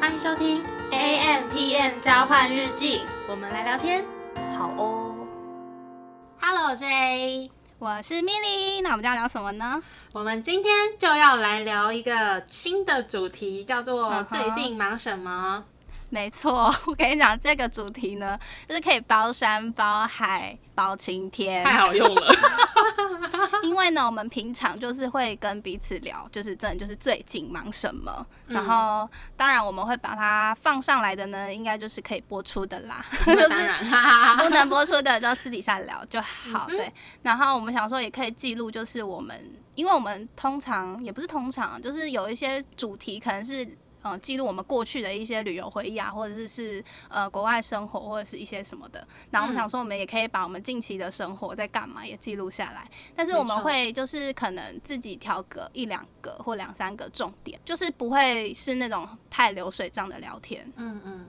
欢迎收听 A M P M 交换日记，我们来聊天。好哦，Hello，我是 A，我是 Milly，那我们要聊什么呢？我们今天就要来聊一个新的主题，叫做最近忙什么。没错，我跟你讲，这个主题呢，就是可以包山包海包晴天。太好用了，因为呢，我们平常就是会跟彼此聊，就是真的就是最近忙什么，嗯然后当然我们会把它放上来的呢，应该就是可以播出的啦，就是不能播出的就私底下聊就好。嗯对，然后我们想说也可以记录，就是我们，因为我们通常也不是通常，就是有一些主题可能是。呃，记录我们过去的一些旅游回忆啊，或者是是呃国外生活，或者是一些什么的。然后我想说，我们也可以把我们近期的生活在干嘛也记录下来。但是我们会就是可能自己挑个一两个或两三个重点，就是不会是那种太流水账的聊天嗯嗯，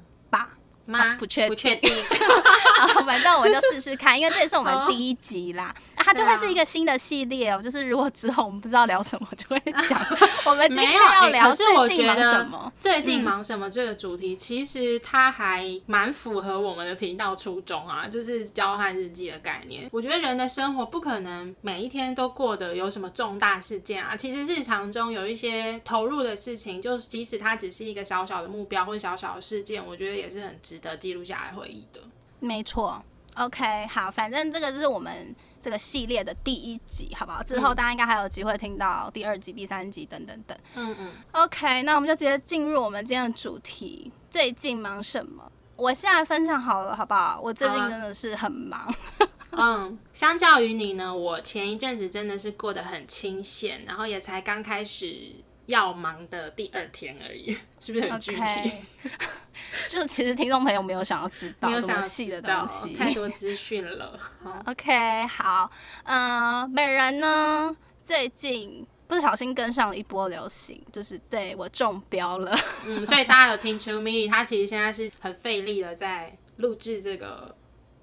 不确不确定，好，反正我就试试看，因为这也是我们第一集啦，那它就会是一个新的系列哦。就是如果之后我们不知道聊什么，就会讲 我们今天要聊最近忙什么。最近嗯忙什么这个主题，其实它还蛮符合我们的频道初衷啊，就是交换日记的概念。我觉得人的生活不可能每一天都过得有什么重大事件啊，其实日常中有一些投入的事情，就是即使它只是一个小小的目标或者小小的事件，我觉得也是很值得记录下来回忆的。没错，OK，好，反正这个就是我们这个系列的第一集，好不好？之后嗯大家应该还有机会听到第二集、第三集等等等。嗯嗯，OK，那我们就直接进入我们今天的主题：最近忙什么？我现在分享好了，好不好？我最近真的是很忙。嗯，相较于你呢，我前一阵子真的是过得很清闲，然后也才刚开始要忙的第二天而已，是不是很具体 就其实听众朋友没有想要知道这么细的道东西。太多资讯了。好 OK，好，嗯、本人呢最近不小心跟上了一波流行，就是对我中标了。嗯，所以大家有听出 Milly 她其实现在是很费力的在录制这个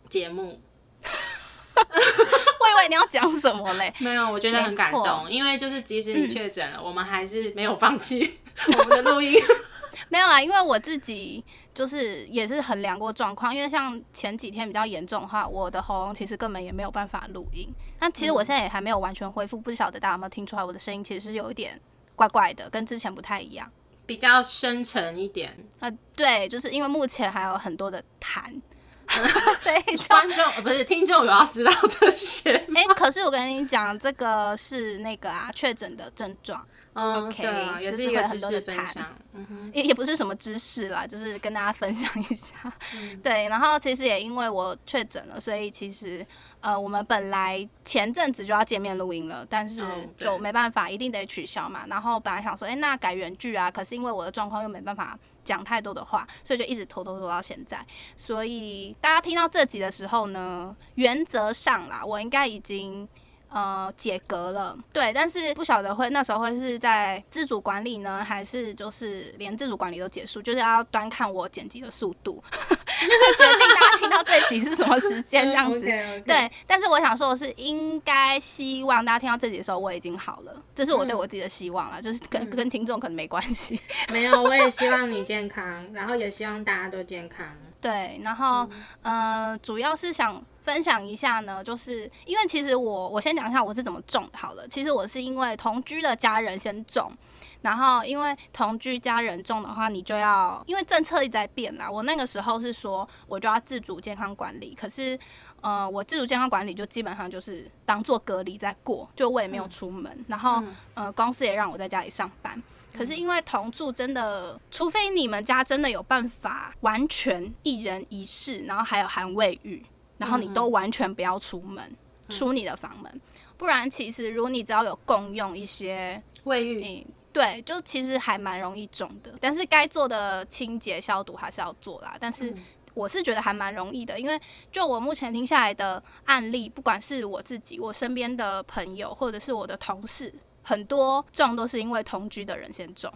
节目。我以为你要讲什么嘞？没有，我觉得很感动，因为就是即使你嗯确诊了，我们还是没有放弃 我们的录音。没有啦，因为我自己就是也是衡量过状况，因为像前几天比较严重的话，我的喉咙其实根本也没有办法录音。那其实我现在也还没有完全恢复，不晓得大家有没有听出来我的声音其实是有一点怪怪的，跟之前不太一样。比较深沉一点，呃，对，就是因为目前还有很多的痰，所以就观众呃不是听众有要知道这些 哎、可是我跟你讲，这个是那个啊确诊的症状，嗯 OK，对啊，也是是一个会知识分很多的谈享。嗯，也也不是什么知识啦，就是跟大家分享一下。嗯 对，然后其实也因为我确诊了，所以其实呃，我们本来前阵子就要见面录音了，但是就没办法，一定得取消嘛。然后本来想说，哎、那改远距啊，可是因为我的状况又没办法讲太多的话，所以就一直拖拖拖到现在。所以大家听到这集的时候呢，原则上啦，我应该已经。呃，解隔了，对，但是不晓得会那时候会是在自主管理呢，还是就是连自主管理都结束，就是要端看我剪辑的速度，决定大家听到这集是什么时间这样子。对，但是我想说的是，应该希望大家听到这集的时候我已经好了，这是我对我自己的希望了，就是跟嗯跟听众可能没关系。没有，我也希望你健康，然后也希望大家都健康。对，然后、嗯呃，主要是想分享一下呢，就是因为其实我我先讲一下我是怎么种的好了。其实我是因为同居的家人先种，然后因为同居家人种的话，你就要因为政策一直在变啦。我那个时候是说我就要自主健康管理，可是呃，我自主健康管理就基本上就是当做隔离在过，就我也没有出门，然后嗯呃，公司也让我在家里上班。可是因为同住真的，除非你们家真的有办法完全一人一室，然后还有含卫浴，然后你都完全不要出门，出你的房门，不然其实如果你只要有共用一些，卫浴，嗯，对，就其实还蛮容易中的。但是该做的清洁消毒还是要做啦。但是嗯我是觉得还蛮容易的，因为就我目前听下来的案例，不管是我自己、我身边的朋友，或者是我的同事，很多中都是因为同居的人先中。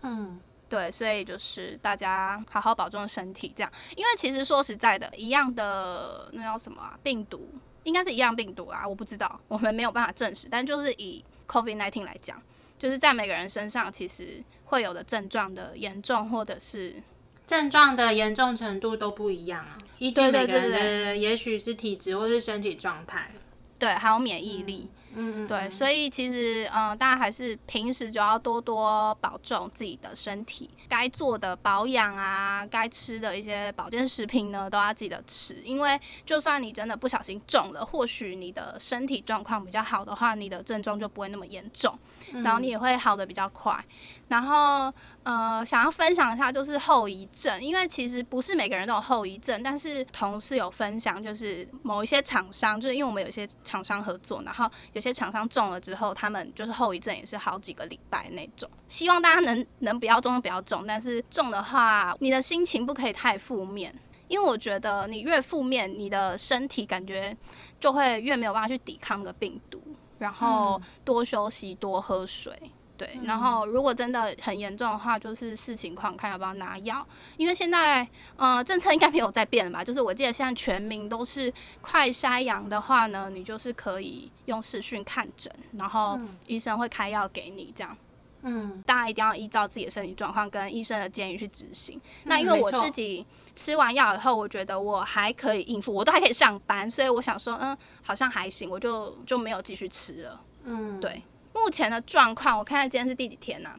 嗯，对，所以就是大家好好保重身体，这样。因为其实说实在的，一样的那叫什么啊？病毒应该是一样病毒啦，我不知道，我们没有办法证实。但就是以 COVID nineteen 来讲，就是在每个人身上其实会有的症状的严重或者是症状的严重程度都不一样啊，依据每个人对的也许是体质或是身体状态。对，还有免疫力。嗯嗯，对，所以其实嗯、呃大家还是平时就要多多保重自己的身体，该做的保养啊，该吃的一些保健食品呢，都要记得吃。因为就算你真的不小心中了，或许你的身体状况比较好的话，你的症状就不会那么严重，然后你也会好的比较快。然后呃，想要分享一下就是后遗症，因为其实不是每个人都有后遗症，但是同事有分享，就是某一些厂商，就是因为我们有些厂商合作，然后有些厂商中了之后，他们就是后遗症也是好几个礼拜那种。希望大家能能不要中就不要中，但是中的话，你的心情不可以太负面。因为我觉得你越负面，你的身体感觉就会越没有办法去抵抗那个病毒。然后多休息，多喝水，对。然后如果真的很严重的话，就是视情况看要不要拿药。因为现在呃政策应该没有在变了吧？就是我记得现在全民都是快筛阳的话呢，你就是可以用视讯看诊，然后医生会开药给你这样。嗯，大家一定要依照自己的身体状况跟医生的建议去执行。那因为我自己吃完药以后，我觉得我还可以应付，我都还可以上班，所以我想说，嗯，好像还行，我就就没有继续吃了。嗯，对，目前的状况，我看看今天是第几天呢、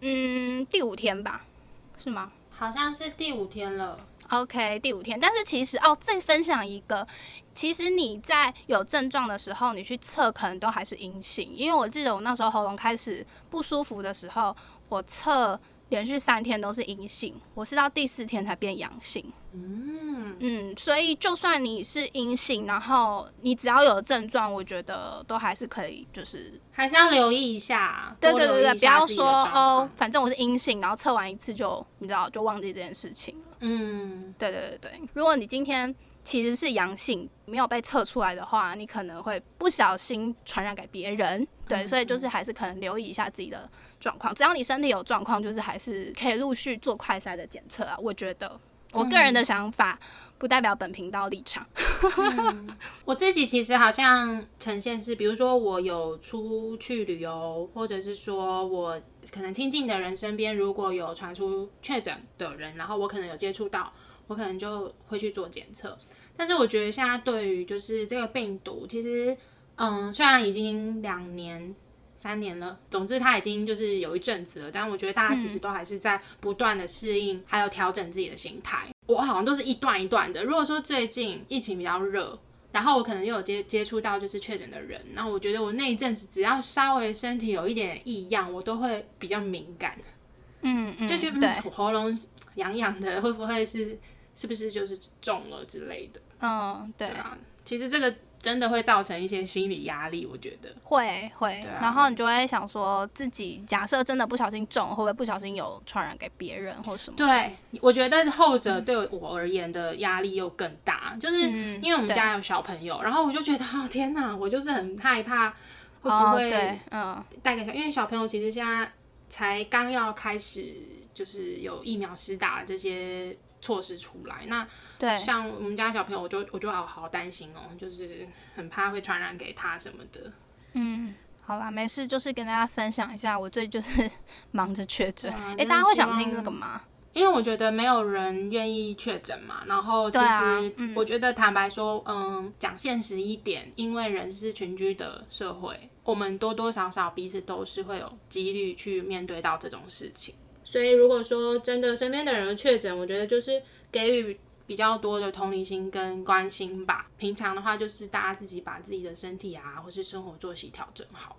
嗯，第五天吧，是吗？好像是第五天了。OK，第五天。但是其实哦，再分享一个，其实你在有症状的时候，你去测可能都还是阴性，因为我记得我那时候喉咙开始不舒服的时候，我测连续三天都是阴性，我是到第四天才变阳性。嗯，嗯，所以就算你是阴性，然后你只要有症状，我觉得都还是可以，就是还是要留意一下。对对对对，不要说哦，。反正我是阴性，然后测完一次就你知道就忘记这件事情了。嗯，对对对对，如果你今天其实是阳性，没有被测出来的话，你可能会不小心传染给别人。对，所以就是还是可能留意一下自己的状况。只要你身体有状况，就是还是可以陆续做快筛的检测啊。我觉得我个人的想法不代表本频道立场。我自己其实好像呈现是，比如说我有出去旅游，或者是说我可能亲近的人身边如果有传出确诊的人，然后我可能有接触到，我可能就会去做检测。但是我觉得现在对于就是这个病毒，其实嗯，虽然已经两年。三年了，总之他已经就是有一阵子了，但我觉得大家其实都还是在不断的适应，还有调整自己的心态。我好像都是一段一段的。如果说最近疫情比较热，然后我可能又有接接触到就是确诊的人，那我觉得我那一阵子只要稍微身体有一点异样，我都会比较敏感，嗯嗯，就觉得、喉咙痒痒的，会不会是是不是就是中了之类的？嗯对对啊，其实这个真的会造成一些心理压力，我觉得。会会。啊，然后你就会想说自己假设真的不小心中，会不会不小心有传染给别人或什么？对，我觉得后者对我而言的压力又更大，就是嗯因为我们家有小朋友，然后我就觉得，哦 天哪，我就是很害怕会不哦，会，嗯。带给小，因为小朋友其实现在才刚要开始，就是有疫苗施打这些措施出来。那对，像我们家小朋友，我就我就好好担心哦，就是很怕会传染给他什么的。嗯。好啦，没事，就是跟大家分享一下，我最近就是 忙着确诊。哎、大家会想听这个吗？因为我觉得没有人愿意确诊嘛，然后其实嗯我觉得坦白说，嗯，讲现实一点，因为人是群居的社会，我们多多少少彼此都是会有几率去面对到这种事情。所以如果说真的身边的人确诊，我觉得就是给予比较多的同理心跟关心吧。平常的话，就是大家自己把自己的身体啊，或是生活作息调整好。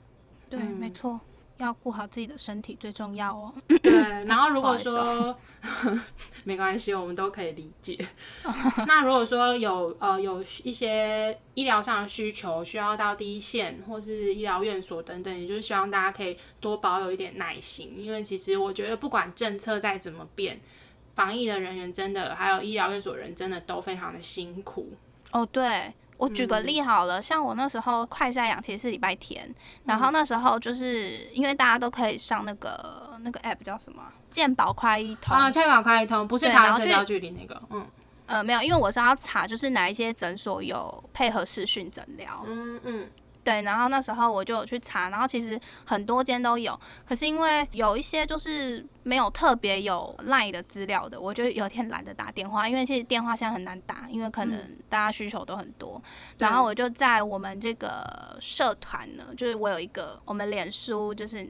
对，没错，要顾好自己的身体最重要哦。对，然后如果说 没关系，我们都可以理解。那如果说有呃有一些医疗上的需求，需要到第一线或是医疗院所等等，也就是希望大家可以多保有一点耐心，因为其实我觉得不管政策再怎么变，防疫的人员真的还有医疗院所人真的都非常的辛苦。哦，对。我举个例好了，像我那时候快筛阳其实是礼拜天，然后那时候就是因为大家都可以上那个那个 app 叫什么健保快一通，啊，健保快一通不是台湾社交距离那个，嗯。呃，没有，因为我是要查就是哪一些诊所有配合视讯诊疗，嗯嗯，对，然后那时候我就有去查，然后其实很多间都有，可是因为有一些就是没有特别有 line 的资料的，我就有天懒得打电话，因为其实电话现在很难打，因为可能大家需求都很多。然后我就在我们这个社团呢，就是我有一个我们脸书，就是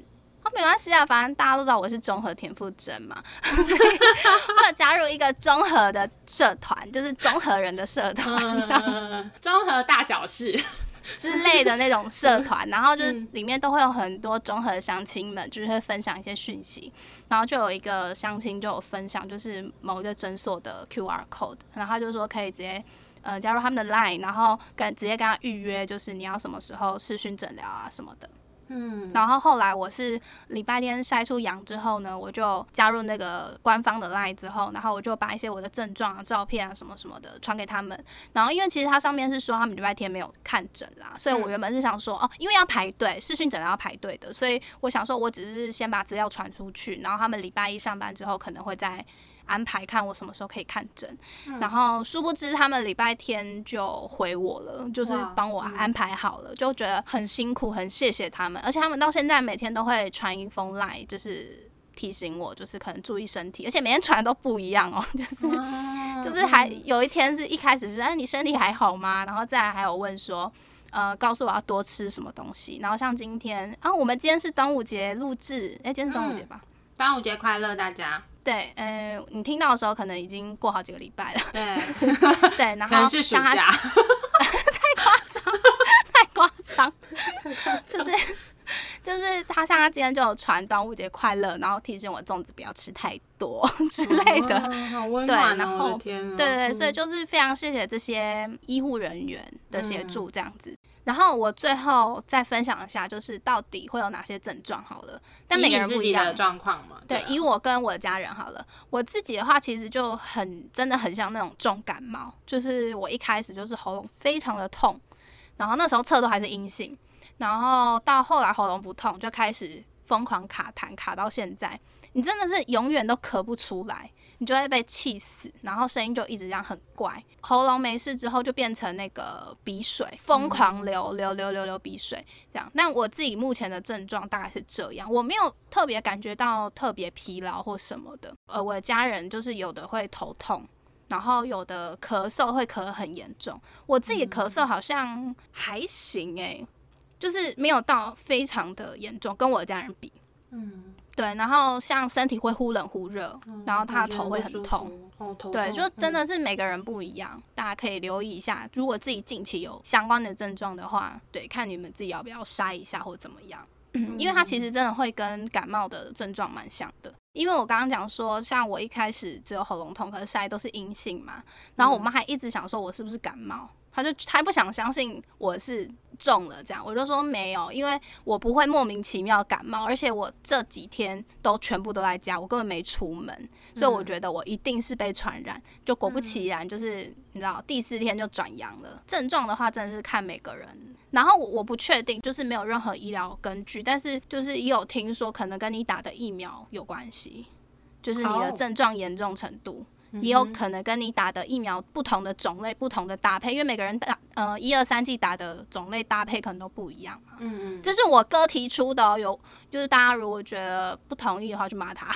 哦没关系啊，反正大家都知道我是综合田馥甄嘛，所以我有加入一个综合的社团，就是综合人的社团，综合大小事，之类的那种社团，然后就是里面都会有很多综合相亲们，就是会分享一些讯息，然后就有一个相亲就有分享，就是某一个诊所的 QR code，然后他就说可以直接呃加入他们的 Line，然后跟直接跟他预约，就是你要什么时候视讯诊疗啊什么的。嗯，然后后来我是礼拜天筛出阳之后呢，我就加入那个官方的 line 之后，然后我就把一些我的症状啊、照片啊什么什么的传给他们。然后因为其实它上面是说他们礼拜天没有看诊啦，所以我原本是想说哦，因为要排队，视讯诊疗要排队的，所以我想说我只是先把资料传出去，然后他们礼拜一上班之后可能会再安排看我什么时候可以看诊。然后殊不知他们礼拜天就回我了，就是帮我安排好了，就觉得很辛苦，很谢谢他们，而且他们到现在每天都会传一封 line，就是提醒我，就是可能注意身体，而且每天传的都不一样哦，就是哦就是还有一天是一开始是哎你身体还好吗？然后再来还有问说。呃，告诉我要多吃什么东西，然后像今天啊，我们今天是端午节录制，哎、今天是端午节吧？端午节快乐，大家。对，呃，你听到的时候可能已经过好几个礼拜了，对，对，然后可能是暑假，太夸张。太夸张，就是就是他像他今天就有传端午节快乐，然后提醒我粽子不要吃太多之类的。哦好温对暖哦！我然后的天啊，对对对，所以嗯就是非常谢谢这些医护人员的协助，这样子。然后我最后再分享一下，就是到底会有哪些症状好了，但每个人不一样。的。状况嘛，对，啊。以我跟我的家人好了，我自己的话其实就很真的很像那种重感冒，就是我一开始就是喉咙非常的痛，然后那时候测都还是阴性，然后到后来喉咙不痛，就开始疯狂卡痰，卡到现在，你真的是永远都咳不出来，你就会被气死，然后声音就一直这样很怪。喉咙没事之后，就变成那个鼻水，疯狂流流流流流鼻水这样。那我自己目前的症状大概是这样，我没有特别感觉到特别疲劳或什么的。呃，我的家人就是有的会头痛。然后有的咳嗽会咳得很严重，我自己咳嗽好像还行诶、就是没有到非常的严重，跟我的家人比。嗯，对，然后像身体会忽冷忽热，然后他的头会很痛。哦，头对，就真嗯的是每个人不一样，大家可以留意一下。如果自己近期有相关的症状的话，对，看你们自己要不要筛一下或怎么样。因为它其实真的会跟感冒的症状蛮像的。因为我刚刚讲说，像我一开始只有喉咙痛，可是筛都是阴性嘛，然后我妈还一直想说我是不是感冒，她就他不想相信我是中了这样，我就说没有，因为我不会莫名其妙感冒，而且我这几天都全部都在家，我根本没出门，所以我觉得我一定是被传染。就果不其然，就是你知道第四天就转阳了。症状的话，真的是看每个人。然后我我不确定，就是没有任何医疗根据，但是就是也有听说可能跟你打的疫苗有关系，就是你的哦症状严重程度。也有可能跟你打的疫苗不同的种类、不同的搭配，因为每个人打呃一二三季打的种类搭配可能都不一样嘛。嗯嗯，这是我哥提出的、哦，有就是大家如果觉得不同意的话，就骂他。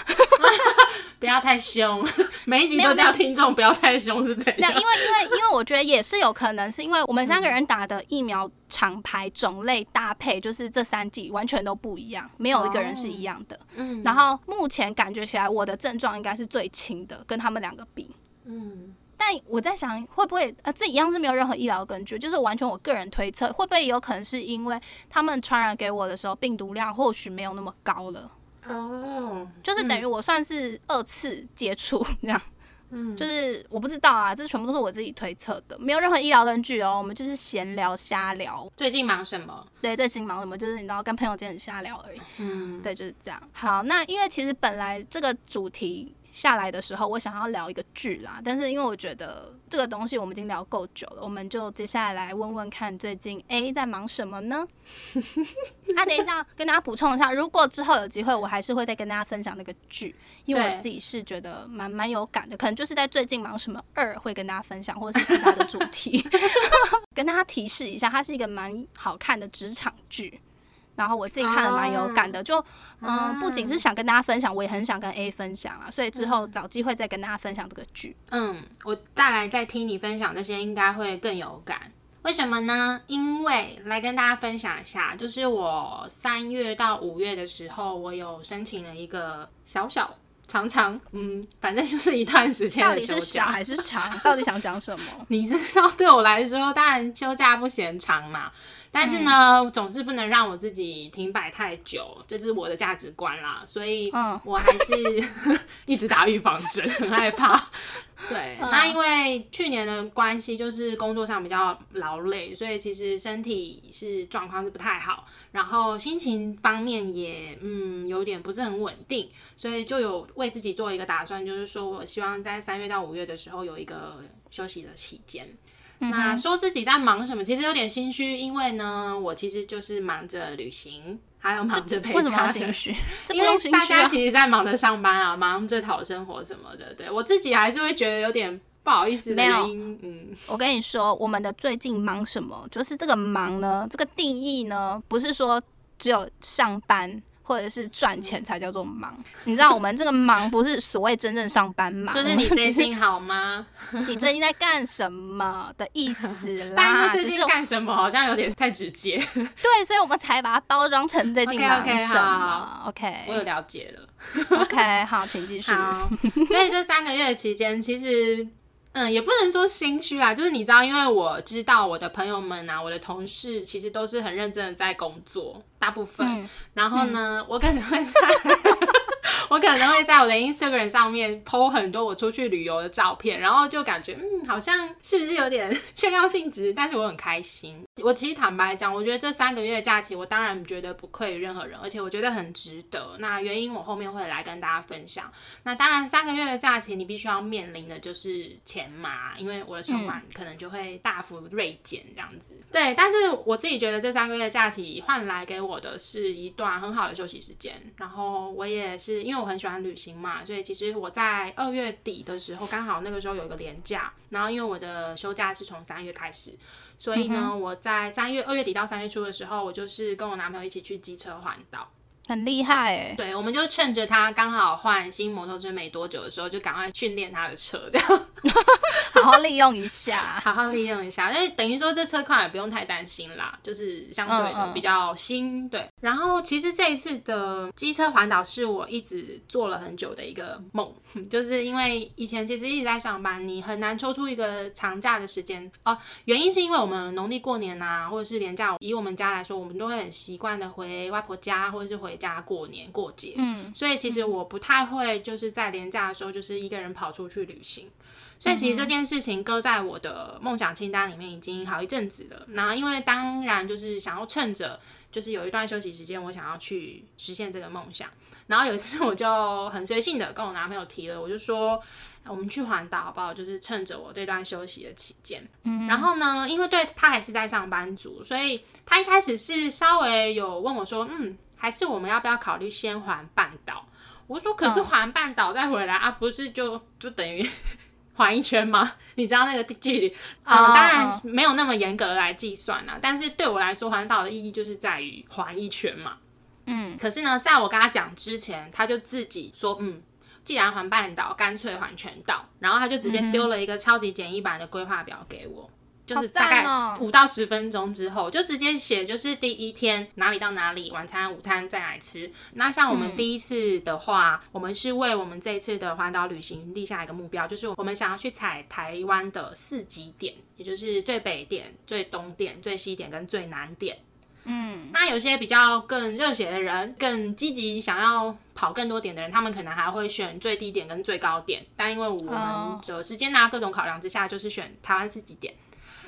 不要太凶，每一集都叫听众不要太凶是怎那因？为因为因为我觉得也是有可能，是因为我们三个人打的疫苗厂牌种类搭配，就是这三季完全都不一样，没有一个人是一样的。嗯然后目前感觉起来，我的症状应该是最轻的，跟他们两个比。嗯，但我在想，会不会呃，这一样是没有任何医疗根据，就是完全我个人推测，会不会有可能是因为他们传染给我的时候，病毒量或许没有那么高了，哦，就是等于我算是二次接触这样。嗯，就是我不知道啊，这全部都是我自己推测的，没有任何医疗根据哦。我们就是闲聊瞎聊，最近忙什么？对，最近忙什么，就是你知道跟朋友间很瞎聊而已。嗯，对，就是这样。好，那因为其实本来这个主题下来的时候，我想要聊一个剧啦，但是因为我觉得这个东西我们已经聊够久了，我们就接下来来问问看最近 A 在忙什么呢？啊，等一下跟大家补充一下，如果之后有机会，我还是会再跟大家分享那个剧，因为我自己是觉得蛮蛮有感的，可能就是在最近忙什么二会跟大家分享，或者是其他的主题，跟大家提示一下，它是一个蛮好看的职场剧。然后我自己看了蛮有感的，就嗯，不仅是想跟大家分享，我也很想跟 A 分享啊，所以之后找机会再跟大家分享这个剧。嗯，我再来再听你分享这些，应该会更有感。为什么呢？因为来跟大家分享一下，就是我三月到五月的时候，我有申请了一个小小。长长，嗯，反正就是一段时间。到底是小还是长？到底想讲什么？你知道，对我来说，当然休假不嫌长嘛。但是呢，总是不能让我自己停摆太久，这是我的价值观啦。所以，我还是 一直打预防针，很害怕。对，那因为去年的关系，就是工作上比较劳累，所以其实身体是状况是不太好，然后心情方面也嗯有点不是很稳定，所以就有为自己做一个打算，就是说我希望在三月到五月的时候有一个休息的期间。那说自己在忙什么，其实有点心虚，因为呢，我其实就是忙着旅行。还有忙着陪家人，因为大家其实在忙着上班啊，忙着讨生活什么的。对我自己还是会觉得有点不好意思没有。嗯，我跟你说，我们的最近忙什么？就是这个忙呢，这个定义呢，不是说只有上班。或者是赚钱才叫做忙，你知道我们这个忙不是所谓真正上班忙，就是你 最近好吗？你最近在干什么的意思啦？但是最近干什么好像有点太直接。对，所以我们才把它包装成最近忙什么。OK，我有了解了。OK，好，请继续。所以这三个月期间，其实。嗯，也不能说心虚啦，就是你知道，因为我知道我的朋友们啊，我的同事其实都是很认真的在工作，大部分。然后呢，我可能会在。我可能会在我的 Instagram 上面 po 很多我出去旅游的照片，然后就感觉嗯，好像是不是有点 炫耀性质？但是我很开心。我其实坦白讲，我觉得这三个月的假期，我当然觉得不愧于任何人，而且我觉得很值得。那原因我后面会来跟大家分享。那当然，三个月的假期你必须要面临的就是钱嘛，因为我的存款可能就会大幅锐减这样子。对，但是我自己觉得这三个月的假期换来给我的是一段很好的休息时间，然后我也是因为。我很喜欢旅行嘛，所以其实我在二月底的时候，刚好那个时候有一个年假，然后因为我的休假是从三月开始，所以呢，我在三月二月底到三月初的时候，我就是跟我男朋友一起去机车环岛。很厉害哎，对，我们就趁着他刚好换新摩托车没多久的时候，就赶快训练他的车，这样 好好利用一下，好好利用一下。因为等于说这车况也不用太担心啦，就是相对的比较新。对，然后其实这一次的机车环岛是我一直做了很久的一个梦，就是因为以前其实一直在上班，你很难抽出一个长假的时间哦。原因是因为我们农历过年啊，或者是年假，以我们家来说，我们都会很习惯的回外婆家，或者是回。家过年过节，嗯，所以其实我不太会就是在年假的时候就是一个人跑出去旅行，所以其实这件事情搁在我的梦想清单里面已经好一阵子了。那因为当然就是想要趁着就是有一段休息时间，我想要去实现这个梦想。然后有一次我就很随性的跟我男朋友提了，我就说我们去环岛好不好？就是趁着我这段休息的期间。嗯，然后呢，因为对他还是在上班族，所以他一开始是稍微有问我说，嗯。还是我们要不要考虑先环半岛？我说，可是环半岛再回来啊，不是就就等于环一圈吗？你知道那个距离啊？当然没有那么严格的来计算啊。但是对我来说，环岛的意义就是在于环一圈嘛。嗯。可是呢，在我跟他讲之前，他就自己说，嗯，既然环半岛，干脆环全岛。然后他就直接丢了一个超级简易版的规划表给我。就是大概五到十分钟之后，就直接写，就是第一天哪里到哪里，晚餐、午餐再来吃。那像我们第一次的话，我们是为我们这一次的环岛旅行立下一个目标，就是我们想要去踩台湾的四极点，也就是最北点、最东点、最西点跟最南点。嗯，那有些比较更热血的人，更积极想要跑更多点的人，他们可能还会选最低点跟最高点。但因为我们有时间啊各种考量之下，就是选台湾四级点。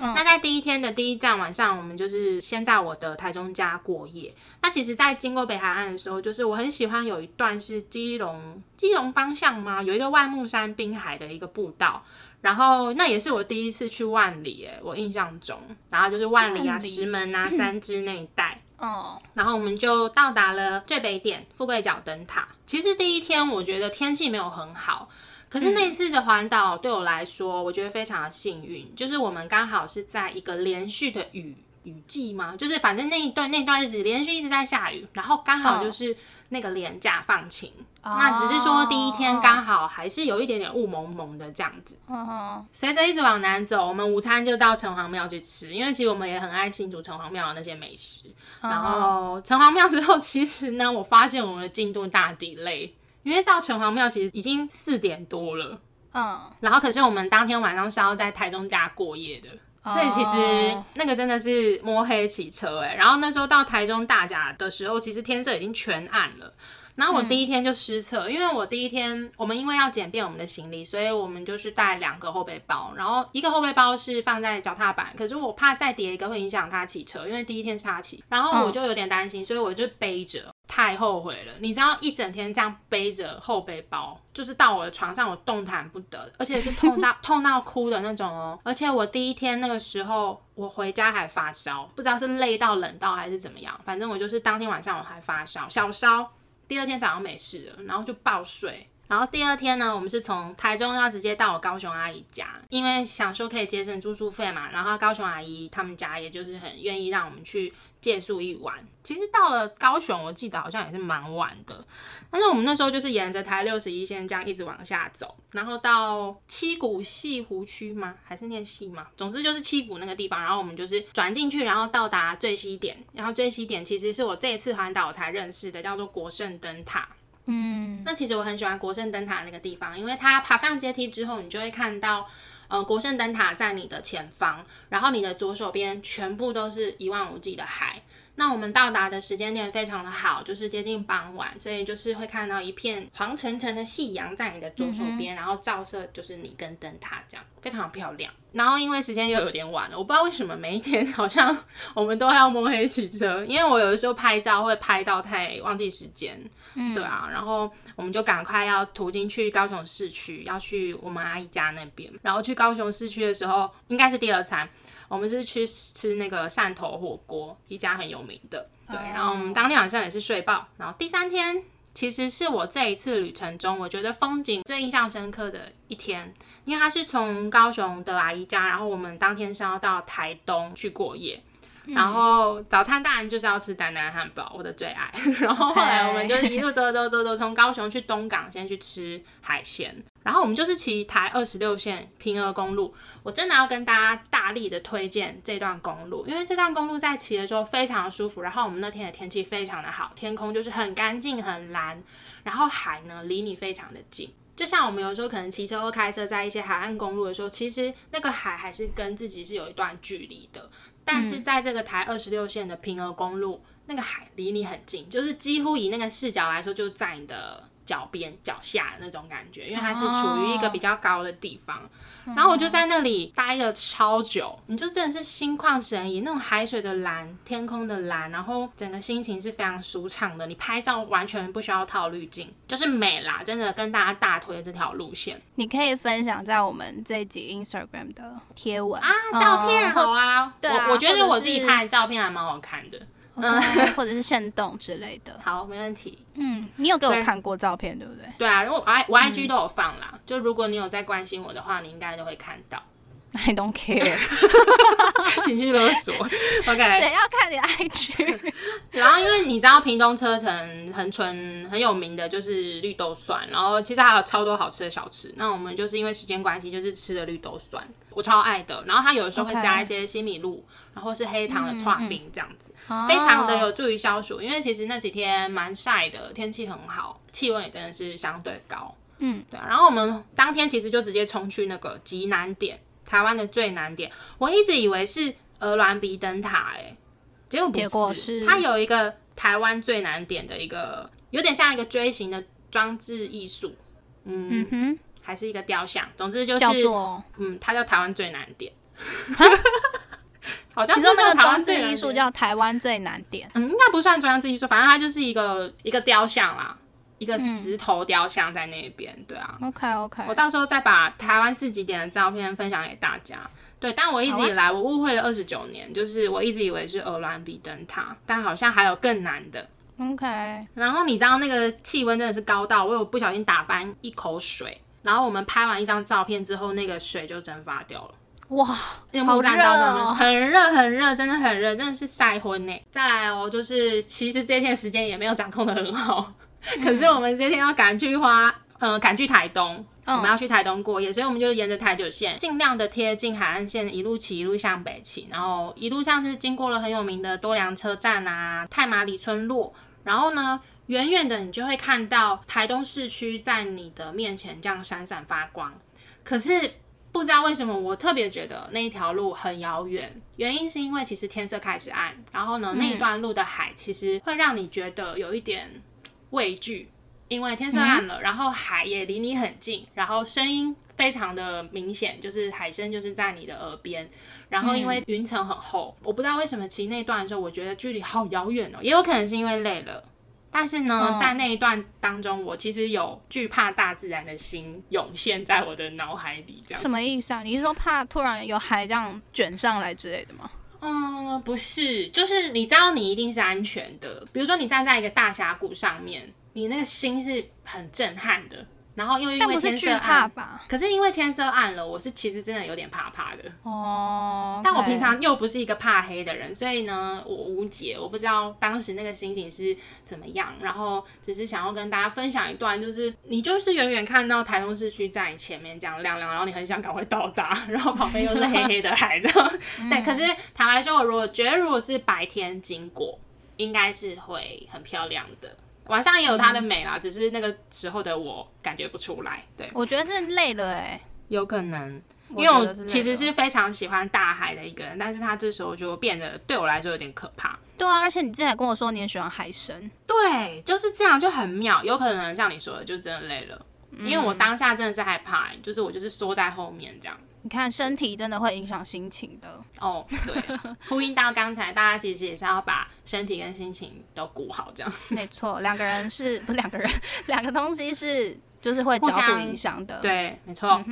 嗯那在第一天的第一站晚上，我们就是先在我的台中家过夜。那其实，在经过北海岸的时候，就是我很喜欢有一段是基隆基隆方向吗？有一个万木山滨海的一个步道。然后那也是我第一次去万里，哎，我印象中，然后就是万里啊、里石门啊、三支那一带，哦，然后我们就到达了最北点富贵角灯塔。其实第一天我觉得天气没有很好，可是那一次的环岛对我来说，我觉得非常的幸运，就是我们刚好是在一个连续的雨雨季嘛，就是反正那一段那段日子连续一直在下雨，然后刚好就是那个连假放晴。那只是说第一天刚好还是有一点点雾蒙蒙的这样子。嗯随着一直往南走，我们午餐就到城隍庙去吃，因为其实我们也很爱新竹城隍庙的那些美食。然后城隍庙之后，其实呢，我发现我们的进度大 delay，因为到城隍庙其实已经四点多了。嗯，然后可是我们当天晚上是要在台中家过夜的。所以其实哦那个真的是摸黑骑车哎、然后那时候到台中大甲的时候，其实天色已经全暗了。然后我第一天就失策，因为我第一天我们因为要简便我们的行李，所以我们就是带两个后背包，然后一个后背包是放在脚踏板，可是我怕再叠一个会影响他骑车，因为第一天是他骑，然后我就有点担心，所以我就背着。太后悔了，你知道一整天这样背着后背包，就是到我的床上我动弹不得，而且是痛到 痛到哭的那种哦。而且我第一天那个时候我回家还发烧，不知道是累到冷到还是怎么样，反正我就是当天晚上我还发烧，小烧。第二天早上没事了，然后就暴睡。然后第二天呢，我们是从台中要直接到我高雄阿姨家，因为想说可以节省住宿费嘛。然后高雄阿姨他们家也就是很愿意让我们去借宿一晚。其实到了高雄，我记得好像也是蛮晚的，但是我们那时候就是沿着台六十一线这样一直往下走，然后到七股西湖区吗？还是念西吗？总之就是七股那个地方，然后我们就是转进去，然后到达最西点。然后最西点其实是我这一次环岛才认识的，叫做国盛灯塔。嗯，那其实我很喜欢国盛灯塔那个地方，因为它爬上阶梯之后，你就会看到，呃，国圣灯塔在你的前方，然后你的左手边全部都是一望无际的海。那我们到达的时间点非常的好，就是接近傍晚，所以就是会看到一片黄澄澄的夕阳在你的左手边，然后照射就是你跟灯塔这样，非常漂亮。然后因为时间又有点晚了，我不知道为什么每一天好像我们都要摸黑骑车，因为我有的时候拍照会拍到太忘记时间，对啊，然后我们就赶快要途经去高雄市区，要去我们阿姨家那边。然后去高雄市区的时候，应该是第二餐，我们是去吃那个汕头火锅，一家很有名的。对，然后我们当天晚上也是睡爆。然后第三天其实是我这一次旅程中，我觉得风景最印象深刻的一天，因为它是从高雄的阿姨家，然后我们当天是要到台东去过夜。然后早餐当然就是要吃丹丹汉堡，我的最爱。然后后来我们就一路走走走走，从高雄去东港，先去吃海鲜。然后我们就是骑台二十六线平峨公路，我真的要跟大家大力的推荐这段公路，因为这段公路在骑的时候非常舒服。然后我们那天的天气非常的好，天空就是很干净很蓝，然后海呢离你非常的近。就像我们有时候可能骑车或开车在一些海岸公路的时候，其实那个海还是跟自己是有一段距离的。但是在这个台二十六线的平峨公路，那个海离你很近，就是几乎以那个视角来说，就在你的脚边、脚下的那种感觉，因为它是处于一个比较高的地方。然后我就在那里待了超久，你就真的是心旷神怡，那种海水的蓝、天空的蓝，然后整个心情是非常舒畅的。你拍照完全不需要套滤镜，就是美啦，真的跟大家大推这条路线你可以分享在我们这一集 Instagram 的贴文啊，照片嗯好啊，对啊我我觉得我自己拍的照片还蛮好看的。嗯，或者是生动之类的。好，没问题。嗯，你有给我看过照片对不对对啊，如果我 I 我 IG 都有放啦，就如果你有在关心我的话，你应该都会看到。？I don't care，情绪勒索，OK。谁要看你的 IG？然后因为你知道屏东车城很纯很有名的就是绿豆蒜，然后其实还有超多好吃的小吃。那我们就是因为时间关系，就是吃了绿豆蒜，我超爱的。然后它有的时候会加一些西米露，然后是黑糖的串冰这样子。哦非常的有助于消暑，因为其实那几天蛮晒的，天气很好，气温也真的是相对高。嗯，对啊。然后我们当天其实就直接冲去那个极南点，台湾的最南点。我一直以为是鹅銮鼻灯塔、欸，结果不是它有一个台湾最南点的一个，有点像一个锥形的装置艺术，嗯，嗯还是一个雕像。总之就，是，叫嗯，它叫台湾最南点。好像你说那个装置艺术叫台湾最难点，嗯，应该不算装置艺术，反正它就是一个一个雕像啦，一嗯个石头雕像在那边，对啊。OK OK，我到时候再把台湾四极点的照片分享给大家。对，但我一直以来我误会了二十九年，就是我一直以为是鹅銮比灯塔，但好像还有更难的。OK，然后你知道那个气温真的是高到我有不小心打翻一口水，然后我们拍完一张照片之后，那个水就蒸发掉了。哇，那个木栈道上面很热很热，真的很热，真的是晒昏呢。再来哦，就是其实这天时间也没有掌控的很好，可是我们今天要赶去花，呃，赶去台东。我们要去台东过夜，所以我们就沿着台九线，尽量的贴近海岸线，一路骑一路向北骑，然后一路上是经过了很有名的多良车站啊、太麻里村落，然后呢，远远的你就会看到台东市区在你的面前这样闪闪发光。可是不知道为什么，我特别觉得那一条路很遥远，原因是因为其实天色开始暗，然后呢，那一段路的海其实会让你觉得有一点畏惧，因为天色暗了，然后海也离你很近，然后声音非常的明显，就是海声就是在你的耳边，然后因为云层很厚，我不知道为什么骑那段的时候，我觉得距离好遥远哦，也有可能是因为累了。但是呢，嗯在那一段当中，我其实有惧怕大自然的心涌现在我的脑海里，这样。什么意思啊？你是说怕突然有海这样卷上来之类的吗？嗯，不是，就是你知道你一定是安全的。比如说你站在一个大峡谷上面，你那个心是很震撼的。然后又因但为天色暗，吧？可是因为天色暗了，我是其实真的有点怕怕的。哦，但我平常又不是一个怕黑的人，所以呢，我无解，我不知道当时那个心情是怎么样。然后只是想要跟大家分享一段，就是你就是远远看到台东市区在你前面这样亮亮，然后你很想赶快到达，然后旁边又是黑黑的海，这样。对，可是坦白说，我如果觉得如果是白天经过，应该是会很漂亮的。晚上也有它的美啦，只是那个时候的我感觉不出来。对，我觉得是累了哎、有可能。因为我其实是非常喜欢大海的一个人，但是他这时候就变得对我来说有点可怕。对啊，而且你之前还跟我说你也喜欢海参，对，就是这样，就很妙。有可能像你说的，就真的累了，因为我当下真的是害怕、就是我就是缩在后面这样。你看身体真的会影响心情的。哦，对，呼应到刚才，大家其实也是要把身体跟心情都顾好，这样。没错，两个人是不是两个人？两个东西是就是会交互相影响的。，对，没错。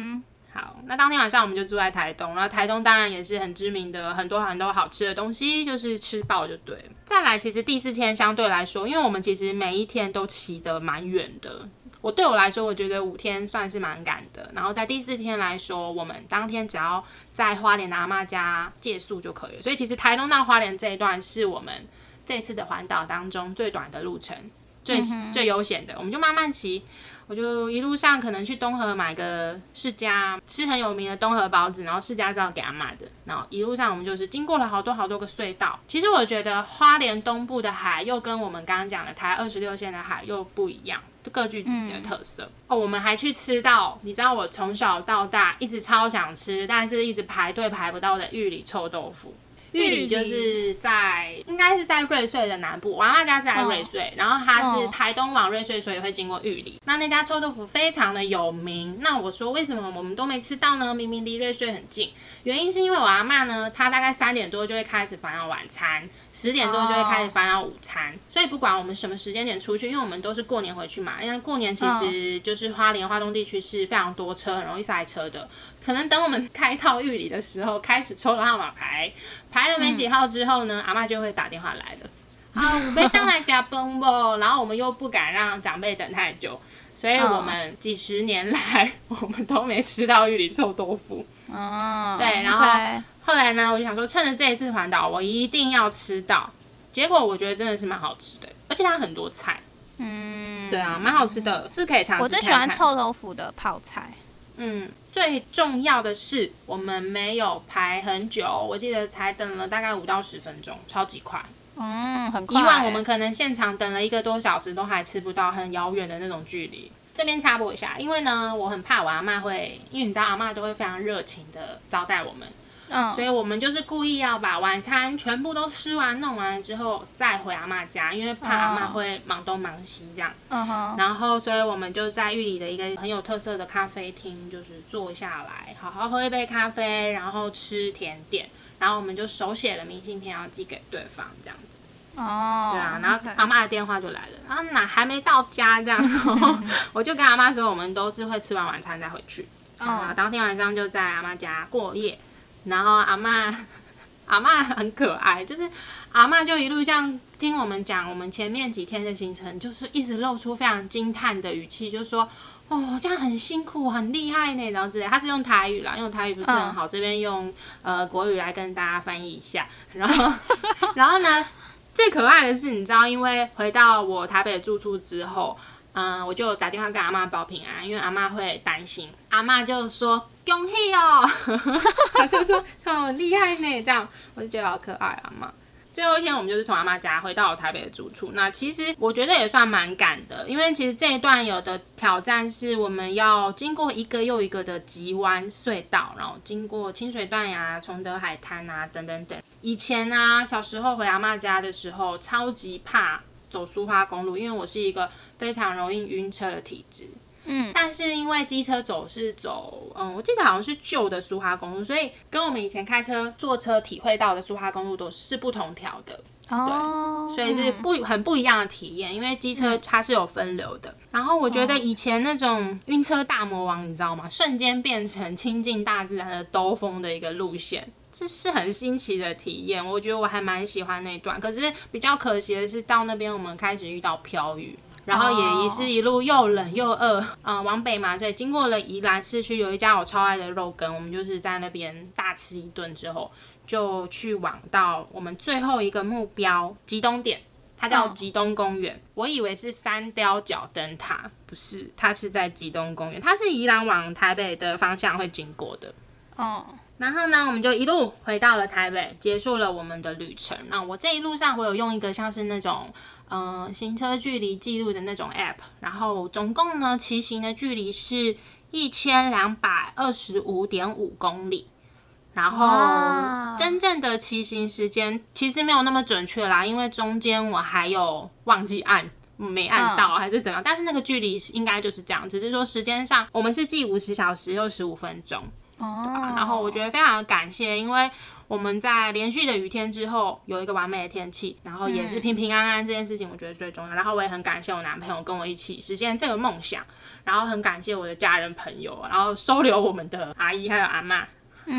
好，那当天晚上我们就住在台东，然后台东当然也是很知名的很多很多好吃的东西，就是吃饱就对。再来，其实第四天相对来说，因为我们其实每一天都骑得蛮远的。我对我来说，我觉得五天算是蛮赶的。然后在第四天来说，我们当天只要在花莲的阿妈家借宿就可以了。所以其实台东到花莲这一段是我们这次的环岛当中最短的路程，最、最悠闲的，我们就慢慢骑。我就一路上可能去东河买个世家，吃很有名的东河包子，然后世家是要给阿妈的。然后一路上我们就是经过了好多好多个隧道。其实我觉得花莲东部的海又跟我们刚刚讲的台二十六线的海又不一样，就各具自己的特色。哦，我们还去吃到，你知道我从小到大一直超想吃，但是一直排队排不到的玉里臭豆腐。玉里就是在应该是在瑞穗的南部，我阿妈家是在瑞穗，然后它是哦台东往瑞穗，所以会经过玉里。那那家臭豆腐非常的有名。那我说为什么我们都没吃到呢？明明离瑞穗很近，原因是因为我阿妈呢，她大概三点多就会开始烦恼晚餐，十点多就会开始发到午餐，所以不管我们什么时间点出去，因为我们都是过年回去嘛，因为过年其实就是花莲、花东地区是非常多车，很容易塞车的。可能等我们开到玉里的时候，开始抽了号码牌，排了没几号之后呢，阿妈就会打电话来了。啊，我被当来加崩不？然后我们又不敢让长辈等太久，所以我们几十年来 我们都没吃到玉里臭豆腐。嗯，对然后后来呢，我就想说，趁着这一次环岛，我一定要吃到。结果我觉得真的是蛮好吃的，而且它很多菜。嗯，对啊，蛮好吃的，是可以尝试。我最喜欢臭豆腐的泡菜。嗯，最重要的是我们没有排很久，我记得才等了大概五到十分钟，超级快。嗯，很快欸。以往我们可能现场等了一个多小时，都还吃不到很遥远的那种距离。这边插播一下，因为呢，我很怕我阿妈会，因为你知道阿妈都会非常热情的招待我们，嗯，所以我们就是故意要把晚餐全部都吃完、弄完了之后再回阿妈家，因为怕阿妈哦会忙东忙西这样。嗯哼，然后，所以我们就在玉里的一个很有特色的咖啡厅，就是坐下来，好好喝一杯咖啡，然后吃甜点，然后我们就手写了明信片要寄给对方这样子。哦，对啊，然后阿妈的电话就来了，然后哪还没到家这样，然后 我就跟阿妈说，我们都是会吃完晚餐再回去。啊，嗯当天晚上就在阿妈家过夜，然后阿妈 阿妈很可爱，就是阿妈就一路这样听我们讲我们前面几天的行程，就是一直露出非常惊叹的语气，就说。哦，这样很辛苦，很厉害呢，然后之类，他是用台语啦，因为台语不是很好，这边用呃国语来跟大家翻译一下。然后，然后呢，最可爱的是，你知道，因为回到我台北住处之后，嗯，我就打电话跟阿妈报平安，因为阿妈会担心，阿妈就说恭喜哦，她就说哦很厉害呢，这样我就觉得好可爱，阿妈。最后一天，我们就是从阿妈家回到我台北的住处。那其实我觉得也算蛮赶的，因为其实这一段有的挑战是我们要经过一个又一个的急弯隧道，然后经过清水断崖、崇德海滩啊等等等。以前啊，小时候回阿妈家的时候，超级怕走苏花公路，因为我是一个非常容易晕车的体质。嗯，但是因为机车走是走，嗯，我记得好像是旧的苏花公路，所以跟我们以前开车坐车体会到的苏花公路都是不同条的。哦，所以是不很不一样的体验，因为机车它是有分流的。然后我觉得以前那种晕车大魔王，你知道吗？瞬间变成亲近大自然的兜风的一个路线，这是很新奇的体验。我觉得我还蛮喜欢那一段，可是比较可惜的是，到那边我们开始遇到飘雨。然后也一是一路又冷又饿，嗯、往北嘛，所以经过了宜兰市区，有一家我超爱的肉羹，我们就是在那边大吃一顿之后，就去往到我们最后一个目标吉东点，它叫吉东公园。我以为是三雕角灯塔，不是，它是在吉东公园，它是宜兰往台北的方向会经过的。哦，然后呢，我们就一路回到了台北，结束了我们的旅程。那我这一路上，我有用一个像是那种，呃，行车距离记录的那种 app，然后总共呢，骑行的距离是一千两百二十五点五公里。然后真正的骑行时间其实没有那么准确啦，因为中间我还有忘记按。没按到还是怎样，但是那个距离是应该就是这样，只是说时间上我们是记五十小时又十五分钟，哦，然后我觉得非常感谢，因为我们在连续的雨天之后有一个完美的天气，然后也是平平安安这件事情，我觉得最重要。然后我也很感谢我男朋友跟我一起实现这个梦想，然后很感谢我的家人朋友，然后收留我们的阿姨还有阿妈，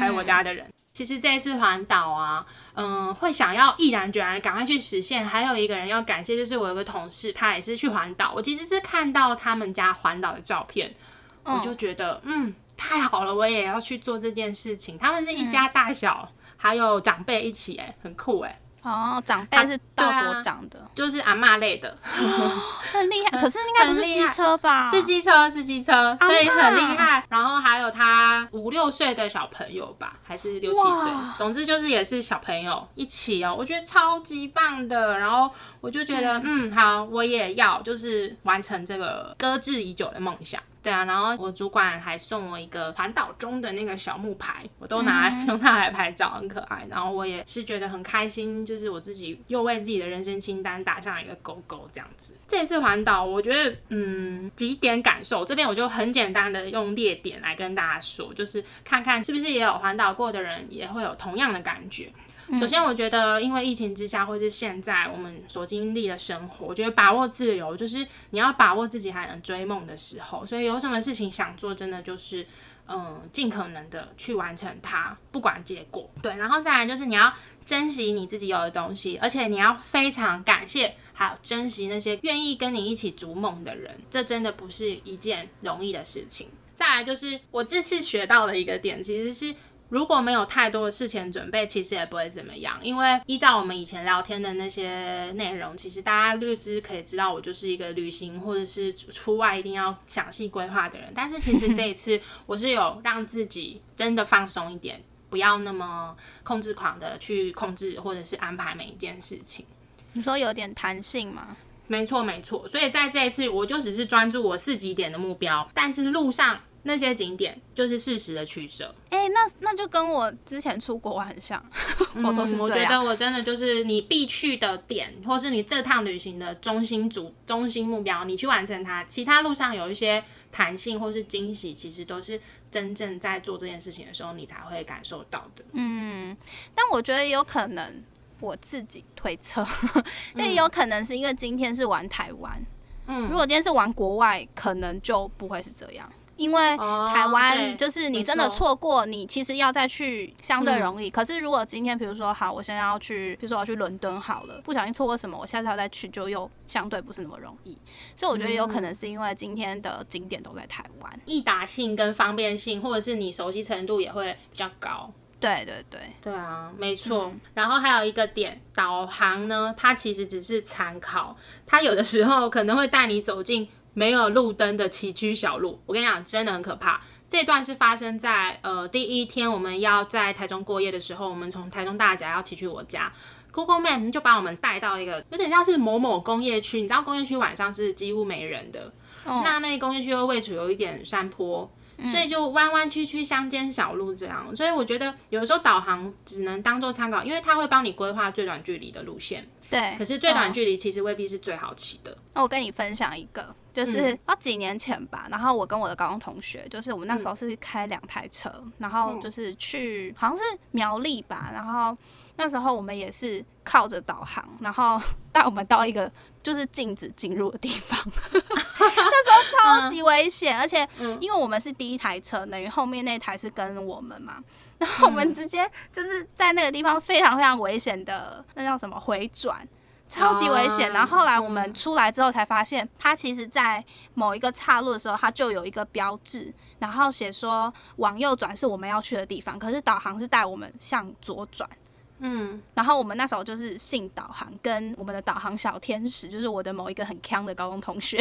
还有我家的人。其实这一次环岛啊，嗯，会想要毅然决然赶快去实现。还有一个人要感谢，就是我有个同事，他也是去环岛。我其实是看到他们家环岛的照片，我就觉得，嗯，太好了，我也要去做这件事情。他们是一家大小，还有长辈一起，哎，很酷哎，哦，长辈是到多长的？就是阿嬷类的，很厉害，可是应该不是机车吧？是机车，是机车，所以很厉害。然后还有他五六岁的小朋友吧，还是六七岁，总之就是也是小朋友一起哦，我觉得超级棒的。然后我就觉得，嗯，好，我也要就是完成这个搁置已久的梦想。对啊，然后我主管还送我一个环岛中的那个小木牌，我都拿来、用它来拍照，很可爱。然后我也是觉得很开心，就是我自己又为自己的人生清单打上一个勾勾，这样子。这次环岛，我觉得嗯几点感受，这边我就很简单的用列点来跟大家说，就是看看是不是也有环岛过的人也会有同样的感觉。首先，我觉得因为疫情之下，或是现在我们所经历的生活，我觉得把握自由，就是你要把握自己还能追梦的时候。所以有什么事情想做，真的就是嗯，尽可能的去完成它，不管结果。对，然后再来就是你要珍惜你自己有的东西，而且你要非常感谢，还有珍惜那些愿意跟你一起逐梦的人，这真的不是一件容易的事情。再来就是我这次学到的一个点，其实是如果没有太多的事前准备，其实也不会怎么样。因为依照我们以前聊天的那些内容，其实大家略知可以知道，我就是一个旅行或者是出外一定要详细规划的人。但是其实这一次，我是有让自己真的放松一点，不要那么控制狂的去控制或者是安排每一件事情。你说有点弹性吗？没错，没错。所以在这一次，我就只是专注我四级点的目标，但是路上那些景点就是适时的取舍。哎、那那就跟我之前出国玩很像，我都是嗯我。觉得我真的就是你必去的点，或是你这趟旅行的中心主中心目标，你去完成它。其他路上有一些弹性或是惊喜，其实都是真正在做这件事情的时候，你才会感受到的。嗯，但我觉得有可能我自己推测，那 也有可能是因为今天是玩台湾，嗯如果今天是玩国外，可能就不会是这样。因为哦台湾就是你真的错错过，你其实要再去相对嗯容易。可是如果今天比如说好，我现在要去，比如说我要去伦敦好了，不小心错过什么，我下次要再去就又相对不是那么容易。所以我觉得有可能是因为今天的景点都在台湾。易达性跟方便性，或者是你熟悉程度也会比较高。对对对，对啊，没错。然后还有一个点，导航呢，它其实只是参考，它有的时候可能会带你走进没有路灯的崎岖小路。我跟你讲，真的很可怕。这段是发生在呃第一天我们要在台中过夜的时候，我们从台中大甲要骑去我家。Google Map 就把我们带到一个有点像是某某工业区，你知道工业区晚上是几乎没人的，哦那那个工业区又位处有一点山坡，所以就弯弯曲曲、乡间小路这样。所以我觉得有的时候导航只能当做参考，因为它会帮你规划最短距离的路线。对。可是最短哦距离其实未必是最好骑的。那我跟你分享一个，就是啊几年前吧，然后我跟我的高中同学，就是我们那时候是开两台车，然后就是去好像是苗栗吧，然后那时候我们也是靠着导航，然后 带我们到一个就是禁止进入的地方，那时候超级危险，而且因为我们是第一台车，等于后面那台是跟我们嘛。然后我们直接就是在那个地方非常非常危险的，那叫什么回转，超级危险。啊然后后来我们出来之后才发现，它其实在某一个岔路的时候，它就有一个标志，然后写说往右转是我们要去的地方，可是导航是带我们向左转。嗯，然后我们那时候就是信导航，跟我们的导航小天使，就是我的某一个很强的高中同学，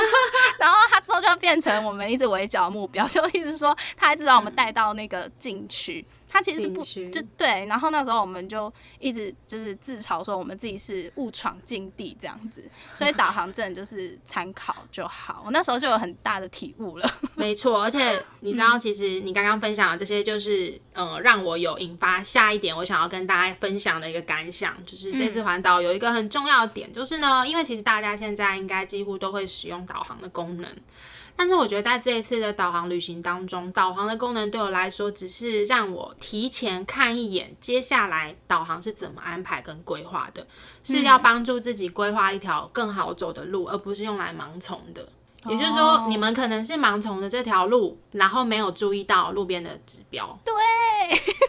然后他之后就变成我们一直围剿的目标，就一直说他一直把我们带到那个禁区。他其实是不就对，然后那时候我们就一直就是自嘲说我们自己是误闯禁地这样子，所以导航证就是参考就好。我那时候就有很大的体悟了。没错。而且你知道，其实你刚刚分享的这些，就是呃，让我有引发下一点我想要跟大家分享的一个感想，就是这次环岛有一个很重要的点，就是呢，因为其实大家现在应该几乎都会使用导航的功能。但是我觉得在这一次的导航旅行当中，导航的功能对我来说，只是让我提前看一眼接下来导航是怎么安排跟规划的，是要帮助自己规划一条更好走的路，而不是用来盲从的。也就是说哦，你们可能是盲从的这条路，然后没有注意到路边的指标。对，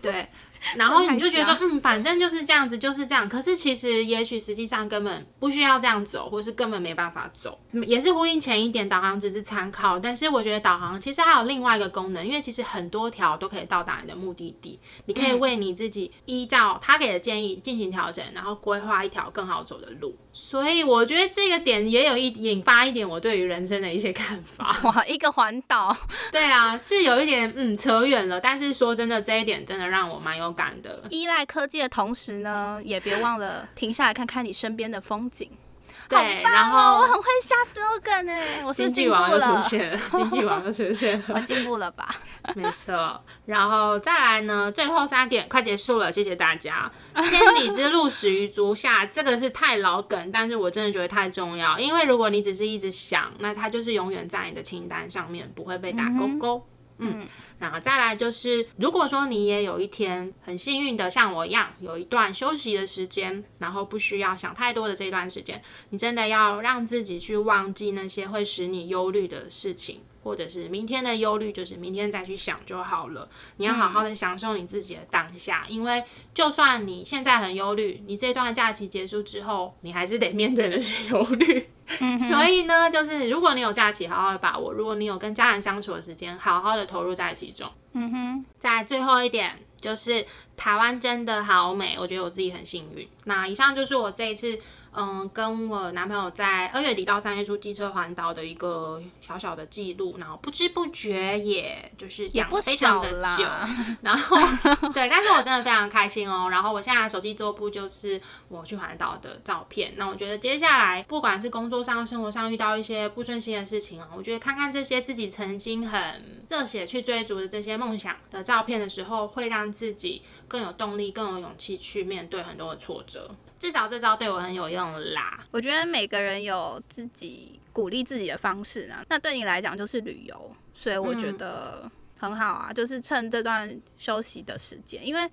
对，然后你就觉得说，嗯，反正就是这样子，就是这样。可是其实，也许实际上根本不需要这样走，或是根本没办法走。嗯也是呼应前一点，导航只是参考，但是我觉得导航其实还有另外一个功能，因为其实很多条都可以到达你的目的地，你可以为你自己依照他给的建议进行调整，然后规划一条更好走的路。所以我觉得这个点也有一引发一点我对于人生的一些看法。哇，一个环岛，对啊，是有一点嗯扯远了，但是说真的，这一点真的让我蛮有感的。依赖科技的同时呢，也别忘了停下来看看你身边的风景。对，然后我很会下 slogan 哎，我是经进步济网又出了，现了，经济王又出现了 我了，进步了吧？没错。然后再来呢，最后三点快结束了，谢谢大家。千里之路始于足下，这个是太老梗，但是我真的觉得太重要，因为如果你只是一直想，那它就是永远在你的清单上面，不会被打勾勾。嗯，然然后再来就是，如果说你也有一天很幸运的像我一样，有一段休息的时间，然后不需要想太多的这段时间，你真的要让自己去忘记那些会使你忧虑的事情，或者是明天的忧虑，就是明天再去想就好了。你要好好的享受你自己的当下，因为就算你现在很忧虑，你这段假期结束之后，你还是得面对那些忧虑。所以呢，就是如果你有假期，好好的把握；如果你有跟家人相处的时间，好好的投入在其中。嗯哼，在最后一点，就是台湾真的好美，我觉得我自己很幸运。那以上就是我这一次嗯，跟我男朋友在二月底到三月初机车环岛的一个小小的记录，然后不知不觉也就是也不非常的久，然后对，但是我真的非常开心哦。然后我现在手机桌布就是我去环岛的照片。那我觉得接下来不管是工作上、生活上遇到一些不顺心的事情啊，我觉得看看这些自己曾经很热血去追逐的这些梦想的照片的时候，会让自己更有动力、更有勇气去面对很多的挫折。至少这招对我很有用啦。我觉得每个人有自己鼓励自己的方式呢。那对你来讲就是旅游，所以我觉得很好啊。就是趁这段休息的时间，因为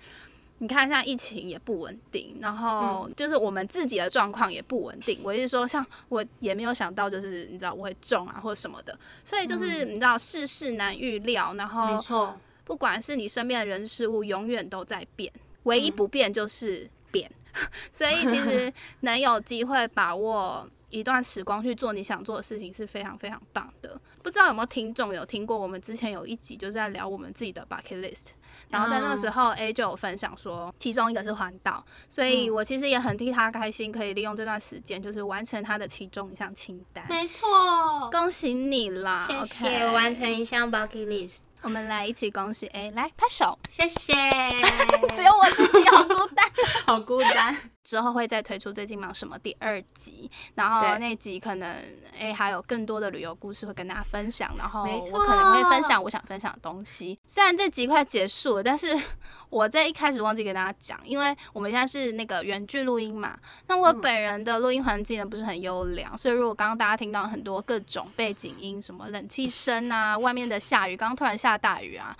你看现在疫情也不稳定，然后就是我们自己的状况也不稳定。我是说，像我也没有想到，就是你知道我会中啊或者什么的。所以就是你知道世事难预料，然后没错，不管是你身边的人事物，永远都在变，唯一不变就是变。所以其实能有机会把握一段时光去做你想做的事情是非常非常棒的。不知道有没有听众有听过我们之前有一集就是在聊我们自己的 bucket list，然后在那个时候 A 就有分享说其中一个是环岛，所以我其实也很替他开心，可以利用这段时间就是完成他的其中一项清单。没错，恭喜你啦！谢谢，完成一项 bucket list。我们来一起恭喜 A，来拍手，谢谢。只有我自己好孤单，好孤单。之后会再推出最近忙什么第二集，然后那集可能诶还有更多的旅游故事会跟大家分享，然后我可能会分享我想分享的东西。虽然这集快结束了，但是 我在一开始忘记跟大家讲，因为我们现在是那个原剧录音嘛，那我本人的录音环境呢不是很优良，所以如果刚刚大家听到很多各种背景音，什么冷气声啊，外面的下雨，刚刚突然下大雨啊。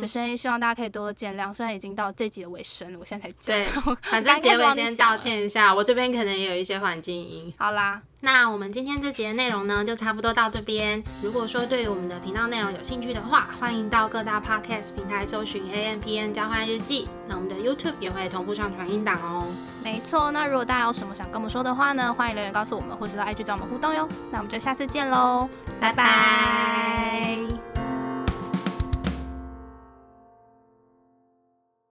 的声音，希望大家可以多多见谅。虽然已经到这集的尾声了，我现在才讲。对，反正 结尾先道歉一下，我这边可能也有一些环境音。好啦，那我们今天这集的内容呢，就差不多到这边。如果说对于我们的频道内容有兴趣的话，欢迎到各大 podcast 平台搜寻 A M P N 交换日记。那我们的 YouTube 也会同步上传音档哦。没错，那如果大家有什么想跟我们说的话呢，欢迎留言告诉我们，或者到 IG 找我们互动哟。那我们就下次见喽，拜拜。